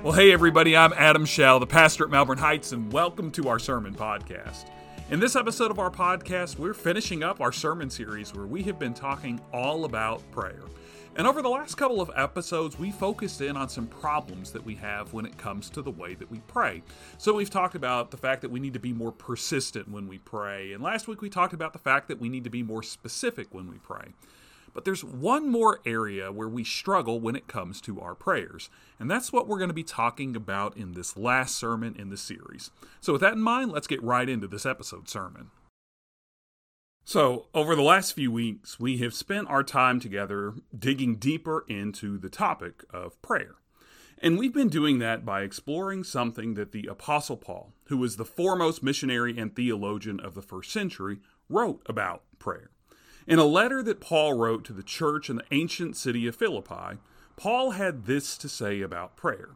Well, hey, everybody, I'm Adam Shell, the pastor at Melbourne Heights, and welcome to our sermon podcast. In this episode of our podcast, we're finishing up our sermon series where we have been talking all about prayer. And over the last couple of episodes, we focused in on some problems that we have when it comes to the way that we pray. So we've talked about the fact that we need to be more persistent when we pray. And last week we talked about the fact that we need to be more specific when we pray. But there's one more area where we struggle when it comes to our prayers, and that's what we're going to be talking about in this last sermon in the series. So, with that in mind, let's get right into this episode sermon. So, over the last few weeks, we have spent our time together digging deeper into the topic of prayer. And we've been doing that by exploring something that the Apostle Paul, who was the foremost missionary and theologian of the first century, wrote about prayer. In a letter that Paul wrote to the church in the ancient city of Philippi, Paul had this to say about prayer.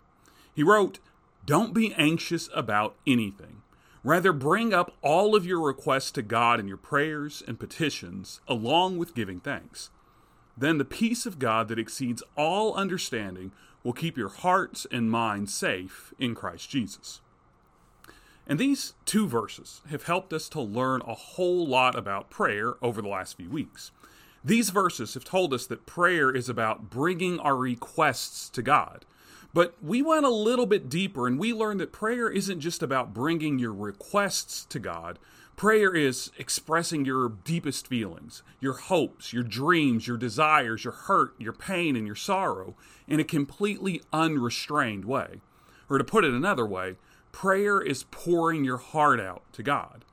He wrote, Don't be anxious about anything Rather, bring up all of your requests to God in your prayers and petitions, along with giving thanks. Then the peace of God that exceeds all understanding will keep your hearts and minds safe in Christ Jesus. And these two verses have helped us to learn a whole lot about prayer over the last few weeks. These verses have told us that prayer is about bringing our requests to God. But we went a little bit deeper and we learned that prayer isn't just about bringing your requests to God. Prayer is expressing your deepest feelings, your hopes, your dreams, your desires, your hurt, your pain, and your sorrow in a completely unrestrained way. Or to put it another way, prayer is pouring your heart out to God.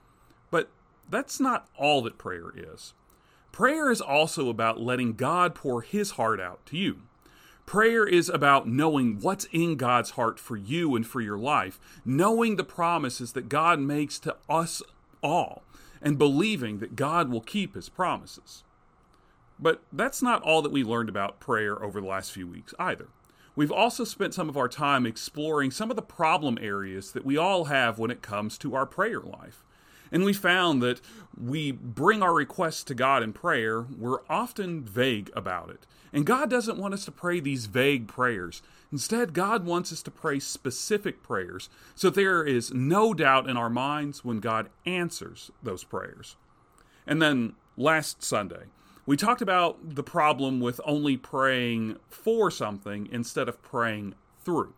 But that's not all that prayer is. Prayer is also about letting God pour his heart out to you. Prayer is about knowing what's in God's heart for you and for your life, knowing the promises that God makes to us all, and believing that God will keep his promises. But that's not all that we learned about prayer over the last few weeks either. We've also spent some of our time exploring some of the problem areas that we all have when it comes to our prayer life. And we found that we bring our requests to God in prayer, we're often vague about it. And God doesn't want us to pray these vague prayers. Instead, God wants us to pray specific prayers so there is no doubt in our minds when God answers those prayers. And then last Sunday, we talked about the problem with only praying for something instead of praying through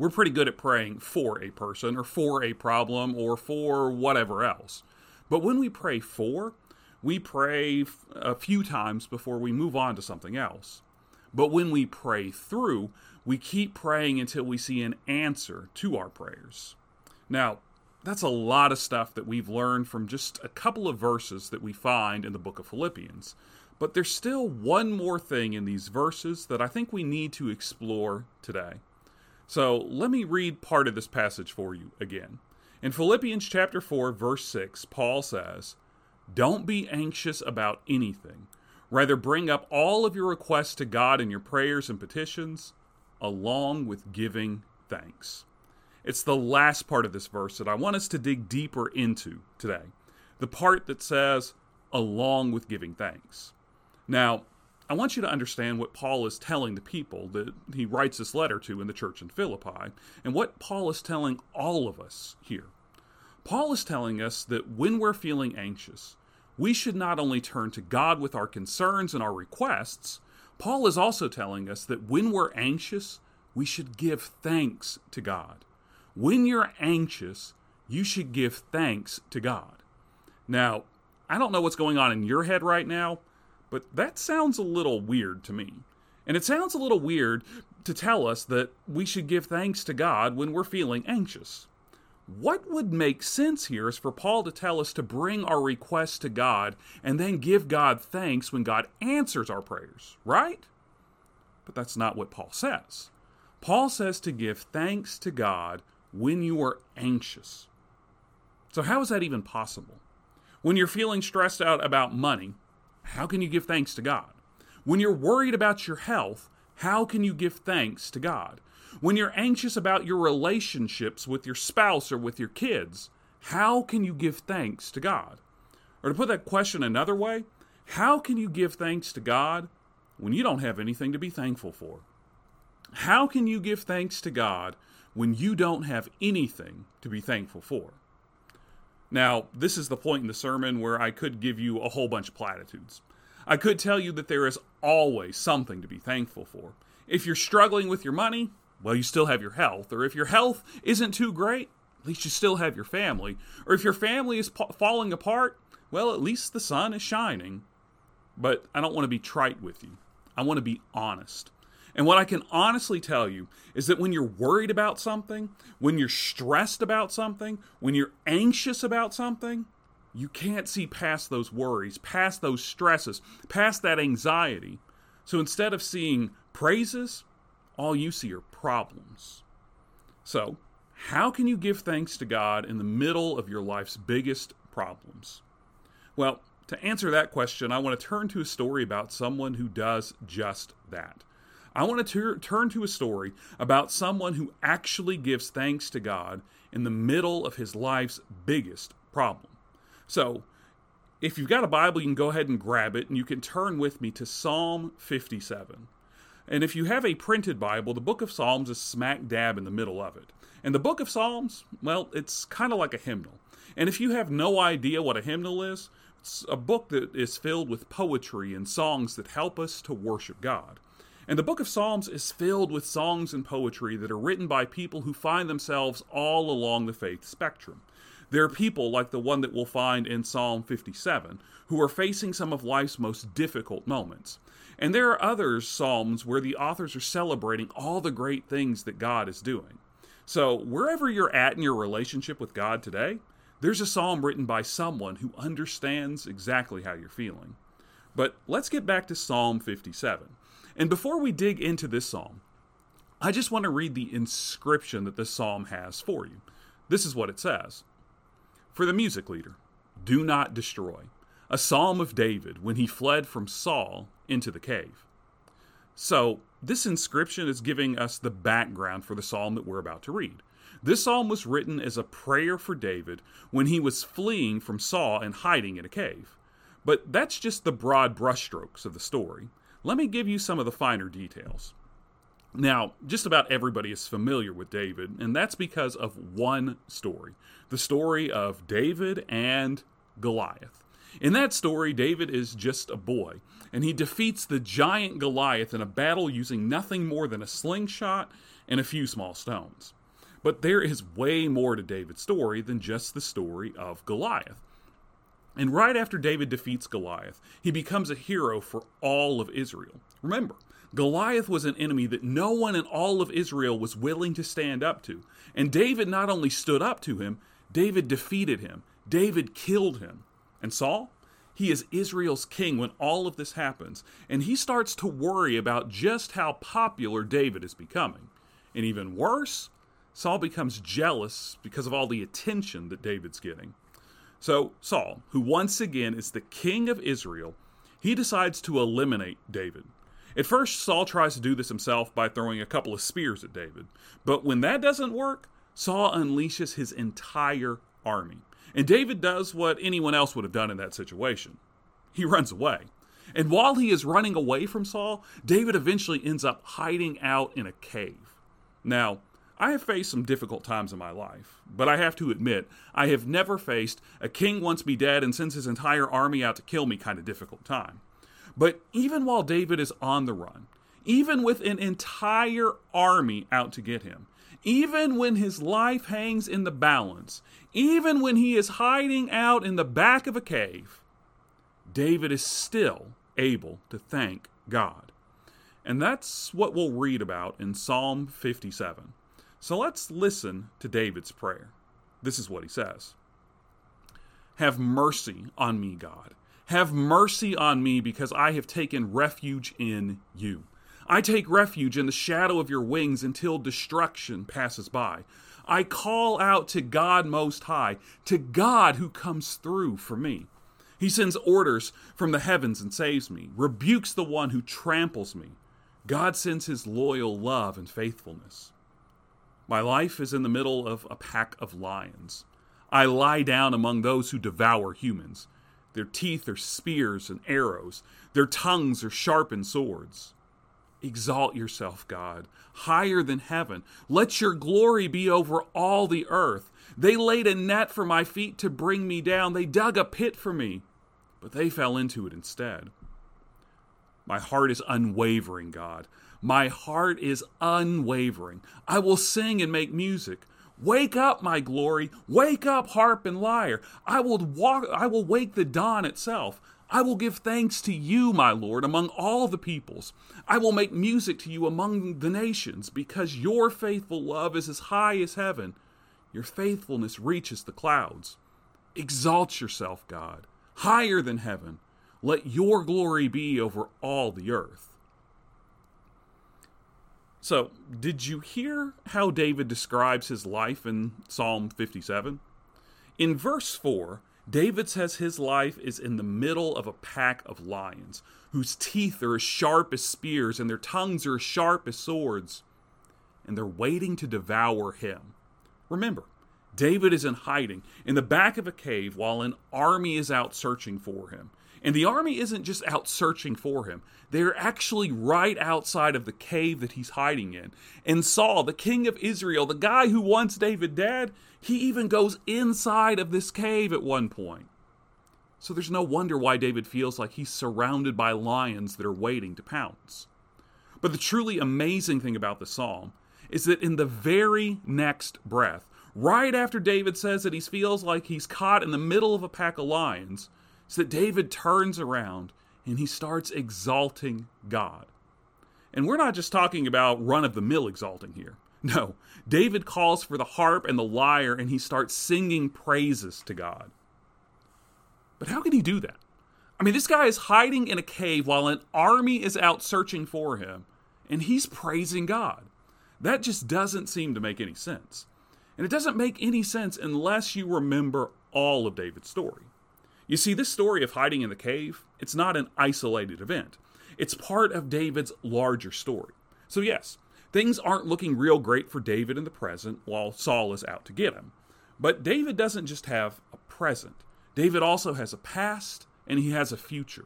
we're pretty good at praying for a person or for a problem or for whatever else. But when we pray for, we pray a few times before we move on to something else. But when we pray through, we keep praying until we see an answer to our prayers. Now, that's a lot of stuff that we've learned from just a couple of verses that we find in the book of Philippians. But there's still one more thing in these verses that I think we need to explore today. So let me read part of this passage for you again. In Philippians chapter 4 verse 6, Paul says, "Don't be anxious about anything. Rather bring up all of your requests to God in your prayers and petitions, along with giving thanks." It's the last part of this verse that I want us to dig deeper into today. The part that says, along with giving thanks. Now, I want you to understand what Paul is telling the people that he writes this letter to in the church in Philippi, and what Paul is telling all of us here. Paul is telling us that when we're feeling anxious, we should not only turn to God with our concerns and our requests, Paul is also telling us that when we're anxious, we should give thanks to God. When you're anxious, you should give thanks to God. Now, I don't know what's going on in your head right now, but that sounds a little weird to me. And it sounds a little weird to tell us that we should give thanks to God when we're feeling anxious. What would make sense here is for Paul to tell us to bring our requests to God and then give God thanks when God answers our prayers, right? But that's not what Paul says. Paul says to give thanks to God when you are anxious. So, how is that even possible? When you're feeling stressed out about money, how can you give thanks to God? When you're worried about your health, how can you give thanks to God? When you're anxious about your relationships with your spouse or with your kids, how can you give thanks to God? Or to put that question another way, how can you give thanks to God when you don't have anything to be thankful for? How can you give thanks to God when you don't have anything to be thankful for? Now, this is the point in the sermon where I could give you a whole bunch of platitudes. I could tell you that there is always something to be thankful for. If you're struggling with your money, well, you still have your health. Or if your health isn't too great, at least you still have your family. Or if your family is falling apart, well, at least the sun is shining. But I don't want to be trite with you. I want to be honest. And what I can honestly tell you is that when you're worried about something, when you're stressed about something, when you're anxious about something, you can't see past those worries, past those stresses, past that anxiety. So instead of seeing praises, all you see are problems. So, how can you give thanks to God in the middle of your life's biggest problems? Well, to answer that question, I want to turn to a story about someone who does just that. I want to turn to a story about someone who actually gives thanks to God in the middle of his life's biggest problem. So, if you've got a Bible, you can go ahead and grab it and you can turn with me to Psalm 57. And if you have a printed Bible, the book of Psalms is smack dab in the middle of it. And the book of Psalms, well, it's kind of like a hymnal. And if you have no idea what a hymnal is, it's a book that is filled with poetry and songs that help us to worship God. And the book of Psalms is filled with songs and poetry that are written by people who find themselves all along the faith spectrum. There are people like the one that we'll find in Psalm 57 who are facing some of life's most difficult moments. And there are other Psalms where the authors are celebrating all the great things that God is doing. So, wherever you're at in your relationship with God today, there's a psalm written by someone who understands exactly how you're feeling. But let's get back to Psalm 57. And before we dig into this psalm, I just want to read the inscription that this psalm has for you. This is what it says For the music leader, do not destroy. A psalm of David when he fled from Saul into the cave. So, this inscription is giving us the background for the psalm that we're about to read. This psalm was written as a prayer for David when he was fleeing from Saul and hiding in a cave. But that's just the broad brushstrokes of the story. Let me give you some of the finer details. Now, just about everybody is familiar with David, and that's because of one story the story of David and Goliath. In that story, David is just a boy, and he defeats the giant Goliath in a battle using nothing more than a slingshot and a few small stones. But there is way more to David's story than just the story of Goliath. And right after David defeats Goliath, he becomes a hero for all of Israel. Remember, Goliath was an enemy that no one in all of Israel was willing to stand up to. And David not only stood up to him, David defeated him. David killed him. And Saul? He is Israel's king when all of this happens, and he starts to worry about just how popular David is becoming. And even worse, Saul becomes jealous because of all the attention that David's getting. So, Saul, who once again is the king of Israel, he decides to eliminate David. At first, Saul tries to do this himself by throwing a couple of spears at David. But when that doesn't work, Saul unleashes his entire army. And David does what anyone else would have done in that situation he runs away. And while he is running away from Saul, David eventually ends up hiding out in a cave. Now, I have faced some difficult times in my life, but I have to admit, I have never faced a king wants me dead and sends his entire army out to kill me kind of difficult time. But even while David is on the run, even with an entire army out to get him, even when his life hangs in the balance, even when he is hiding out in the back of a cave, David is still able to thank God. And that's what we'll read about in Psalm 57. So let's listen to David's prayer. This is what he says Have mercy on me, God. Have mercy on me because I have taken refuge in you. I take refuge in the shadow of your wings until destruction passes by. I call out to God Most High, to God who comes through for me. He sends orders from the heavens and saves me, rebukes the one who tramples me. God sends his loyal love and faithfulness. My life is in the middle of a pack of lions. I lie down among those who devour humans. Their teeth are spears and arrows, their tongues are sharpened swords. Exalt yourself, God, higher than heaven. Let your glory be over all the earth. They laid a net for my feet to bring me down. They dug a pit for me, but they fell into it instead. My heart is unwavering, God. My heart is unwavering. I will sing and make music. Wake up, my glory. Wake up, harp and lyre. I will walk I will wake the dawn itself. I will give thanks to you, my Lord, among all the peoples. I will make music to you among the nations, because your faithful love is as high as heaven. Your faithfulness reaches the clouds. Exalt yourself, God, higher than heaven. Let your glory be over all the earth. So, did you hear how David describes his life in Psalm 57? In verse 4, David says his life is in the middle of a pack of lions, whose teeth are as sharp as spears and their tongues are as sharp as swords, and they're waiting to devour him. Remember, David is in hiding in the back of a cave while an army is out searching for him. And the army isn't just out searching for him, they're actually right outside of the cave that he's hiding in. And Saul, the king of Israel, the guy who wants David dead, he even goes inside of this cave at one point. So there's no wonder why David feels like he's surrounded by lions that are waiting to pounce. But the truly amazing thing about the psalm is that in the very next breath, right after David says that he feels like he's caught in the middle of a pack of lions, is that David turns around and he starts exalting God. And we're not just talking about run of the mill exalting here. No, David calls for the harp and the lyre and he starts singing praises to God. But how can he do that? I mean, this guy is hiding in a cave while an army is out searching for him, and he's praising God. That just doesn't seem to make any sense. And it doesn't make any sense unless you remember all of David's story. You see, this story of hiding in the cave, it's not an isolated event. It's part of David's larger story. So, yes, things aren't looking real great for David in the present while Saul is out to get him. But David doesn't just have a present, David also has a past and he has a future.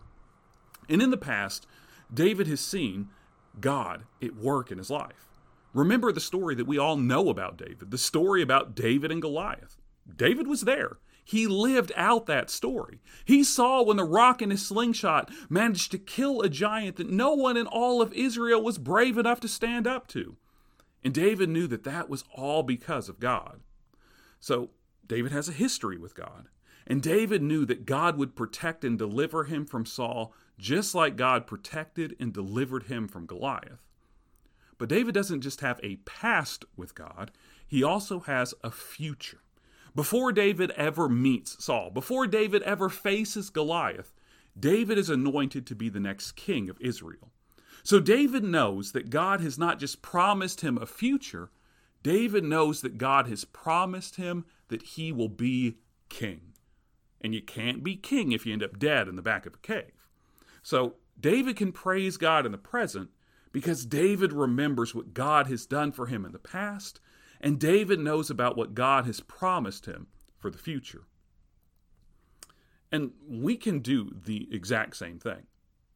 And in the past, David has seen God at work in his life. Remember the story that we all know about David, the story about David and Goliath. David was there. He lived out that story. He saw when the rock in his slingshot managed to kill a giant that no one in all of Israel was brave enough to stand up to. And David knew that that was all because of God. So, David has a history with God. And David knew that God would protect and deliver him from Saul just like God protected and delivered him from Goliath. But David doesn't just have a past with God, he also has a future. Before David ever meets Saul, before David ever faces Goliath, David is anointed to be the next king of Israel. So David knows that God has not just promised him a future, David knows that God has promised him that he will be king. And you can't be king if you end up dead in the back of a cave. So David can praise God in the present because David remembers what God has done for him in the past and David knows about what God has promised him for the future. And we can do the exact same thing.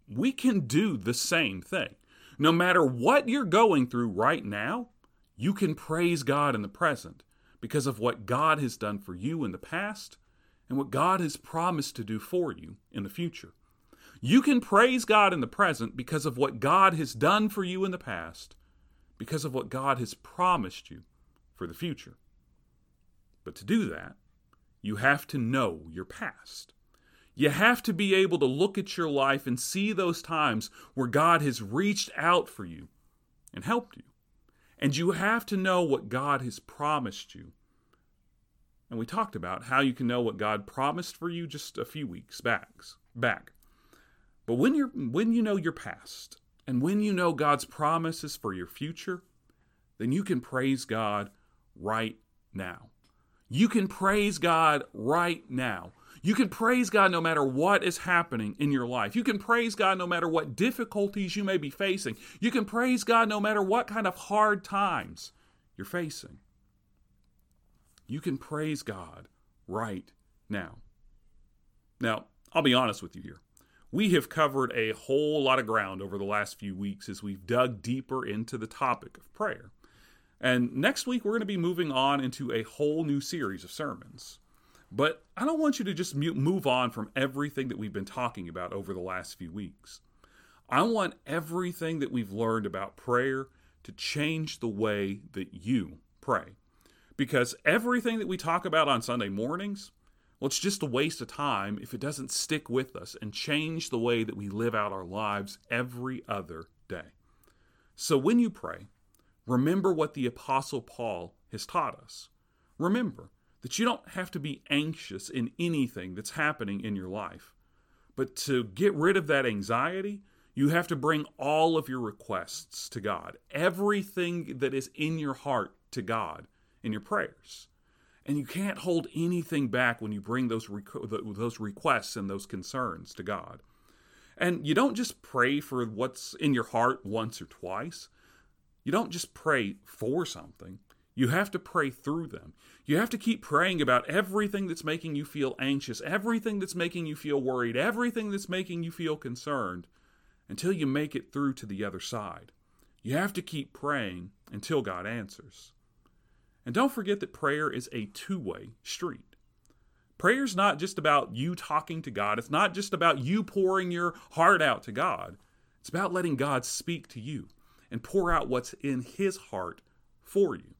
We can do the same thing. No matter what you're going through right now, you can praise God in the present because of what God has done for you in the past and what God has promised to do for you in the future. You can praise God in the present because of what God has done for you in the past, because of what God has promised you for the future. But to do that, you have to know your past. You have to be able to look at your life and see those times where God has reached out for you and helped you. And you have to know what God has promised you. And we talked about how you can know what God promised for you just a few weeks back. back. But when you when you know your past and when you know God's promises for your future, then you can praise God right now. You can praise God right now. You can praise God no matter what is happening in your life. You can praise God no matter what difficulties you may be facing. You can praise God no matter what kind of hard times you're facing. You can praise God right now. Now, I'll be honest with you here. We have covered a whole lot of ground over the last few weeks as we've dug deeper into the topic of prayer. And next week, we're going to be moving on into a whole new series of sermons. But I don't want you to just move on from everything that we've been talking about over the last few weeks. I want everything that we've learned about prayer to change the way that you pray. Because everything that we talk about on Sunday mornings, well, it's just a waste of time if it doesn't stick with us and change the way that we live out our lives every other day. So when you pray, remember what the Apostle Paul has taught us. Remember that you don't have to be anxious in anything that's happening in your life. But to get rid of that anxiety, you have to bring all of your requests to God, everything that is in your heart to God in your prayers. And you can't hold anything back when you bring those, those requests and those concerns to God. And you don't just pray for what's in your heart once or twice. You don't just pray for something. You have to pray through them. You have to keep praying about everything that's making you feel anxious, everything that's making you feel worried, everything that's making you feel concerned until you make it through to the other side. You have to keep praying until God answers. And don't forget that prayer is a two way street. Prayer is not just about you talking to God, it's not just about you pouring your heart out to God. It's about letting God speak to you and pour out what's in His heart for you.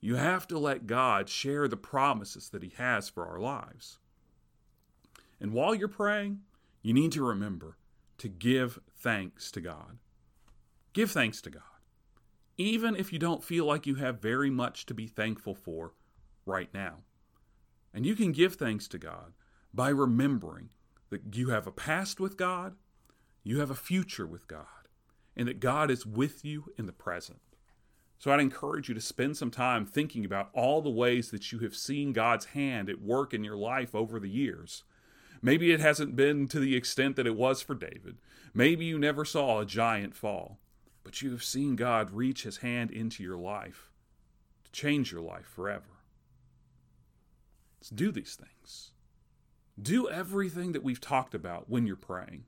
You have to let God share the promises that He has for our lives. And while you're praying, you need to remember to give thanks to God. Give thanks to God, even if you don't feel like you have very much to be thankful for right now. And you can give thanks to God by remembering that you have a past with God, you have a future with God, and that God is with you in the present. So I'd encourage you to spend some time thinking about all the ways that you have seen God's hand at work in your life over the years. Maybe it hasn't been to the extent that it was for David. Maybe you never saw a giant fall, but you have seen God reach his hand into your life to change your life forever. Let's do these things. Do everything that we've talked about when you're praying.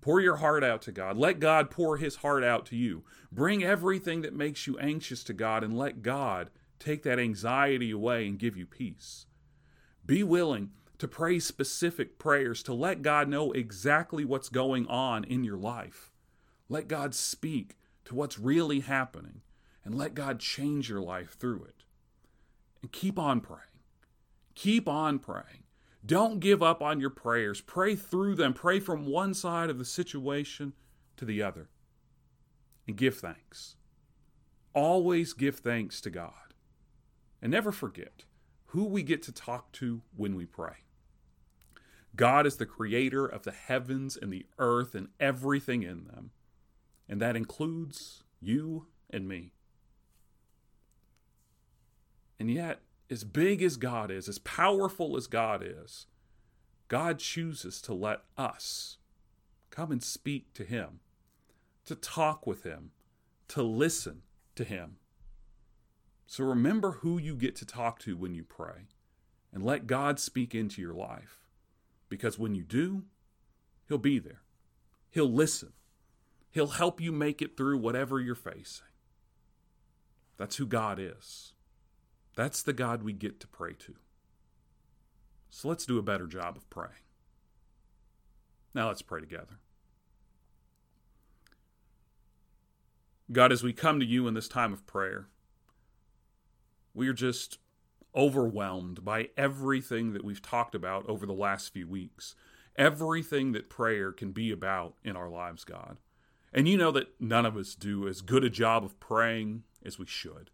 Pour your heart out to God. Let God pour his heart out to you. Bring everything that makes you anxious to God and let God take that anxiety away and give you peace. Be willing to pray specific prayers to let God know exactly what's going on in your life. Let God speak to what's really happening and let God change your life through it. And keep on praying. Keep on praying. Don't give up on your prayers. Pray through them. Pray from one side of the situation to the other. And give thanks. Always give thanks to God. And never forget who we get to talk to when we pray. God is the creator of the heavens and the earth and everything in them. And that includes you and me. And yet, as big as God is, as powerful as God is, God chooses to let us come and speak to Him, to talk with Him, to listen to Him. So remember who you get to talk to when you pray, and let God speak into your life. Because when you do, He'll be there, He'll listen, He'll help you make it through whatever you're facing. That's who God is. That's the God we get to pray to. So let's do a better job of praying. Now let's pray together. God, as we come to you in this time of prayer, we are just overwhelmed by everything that we've talked about over the last few weeks, everything that prayer can be about in our lives, God. And you know that none of us do as good a job of praying as we should.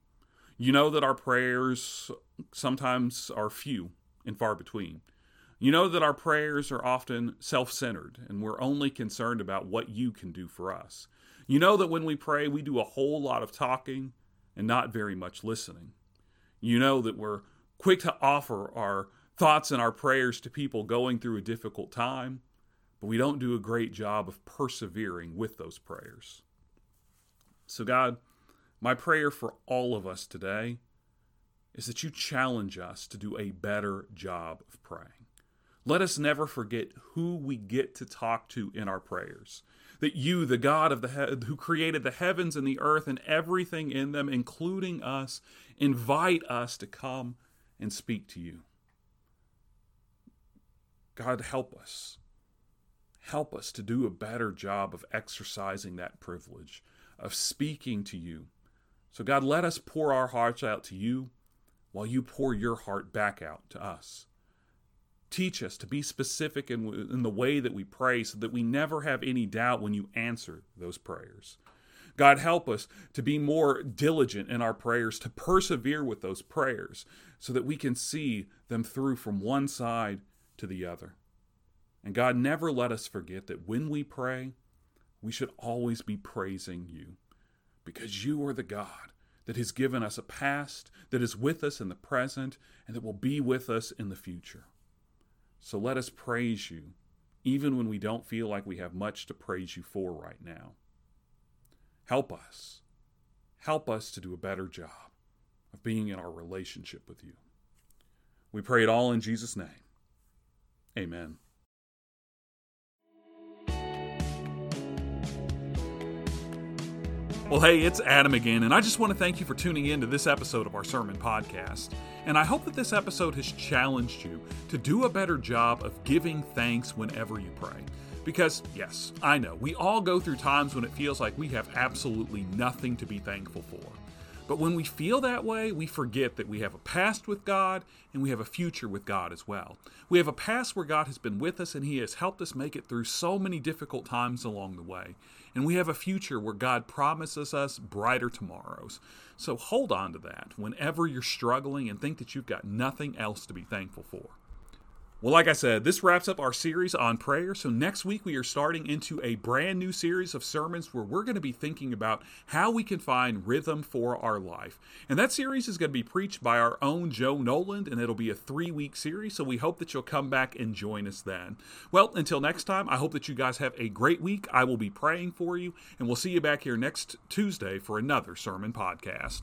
You know that our prayers sometimes are few and far between. You know that our prayers are often self centered and we're only concerned about what you can do for us. You know that when we pray, we do a whole lot of talking and not very much listening. You know that we're quick to offer our thoughts and our prayers to people going through a difficult time, but we don't do a great job of persevering with those prayers. So, God, my prayer for all of us today is that you challenge us to do a better job of praying. Let us never forget who we get to talk to in our prayers. That you, the God of the he- who created the heavens and the earth and everything in them, including us, invite us to come and speak to you. God, help us. Help us to do a better job of exercising that privilege, of speaking to you. So, God, let us pour our hearts out to you while you pour your heart back out to us. Teach us to be specific in, in the way that we pray so that we never have any doubt when you answer those prayers. God, help us to be more diligent in our prayers, to persevere with those prayers so that we can see them through from one side to the other. And God, never let us forget that when we pray, we should always be praising you because you are the God that has given us a past, that is with us in the present, and that will be with us in the future. So let us praise you, even when we don't feel like we have much to praise you for right now. Help us. Help us to do a better job of being in our relationship with you. We pray it all in Jesus' name. Amen. Well, hey, it's Adam again, and I just want to thank you for tuning in to this episode of our sermon podcast. And I hope that this episode has challenged you to do a better job of giving thanks whenever you pray. Because, yes, I know, we all go through times when it feels like we have absolutely nothing to be thankful for. But when we feel that way, we forget that we have a past with God and we have a future with God as well. We have a past where God has been with us and He has helped us make it through so many difficult times along the way. And we have a future where God promises us brighter tomorrows. So hold on to that whenever you're struggling and think that you've got nothing else to be thankful for. Well, like I said, this wraps up our series on prayer. So, next week we are starting into a brand new series of sermons where we're going to be thinking about how we can find rhythm for our life. And that series is going to be preached by our own Joe Noland, and it'll be a three week series. So, we hope that you'll come back and join us then. Well, until next time, I hope that you guys have a great week. I will be praying for you, and we'll see you back here next Tuesday for another sermon podcast.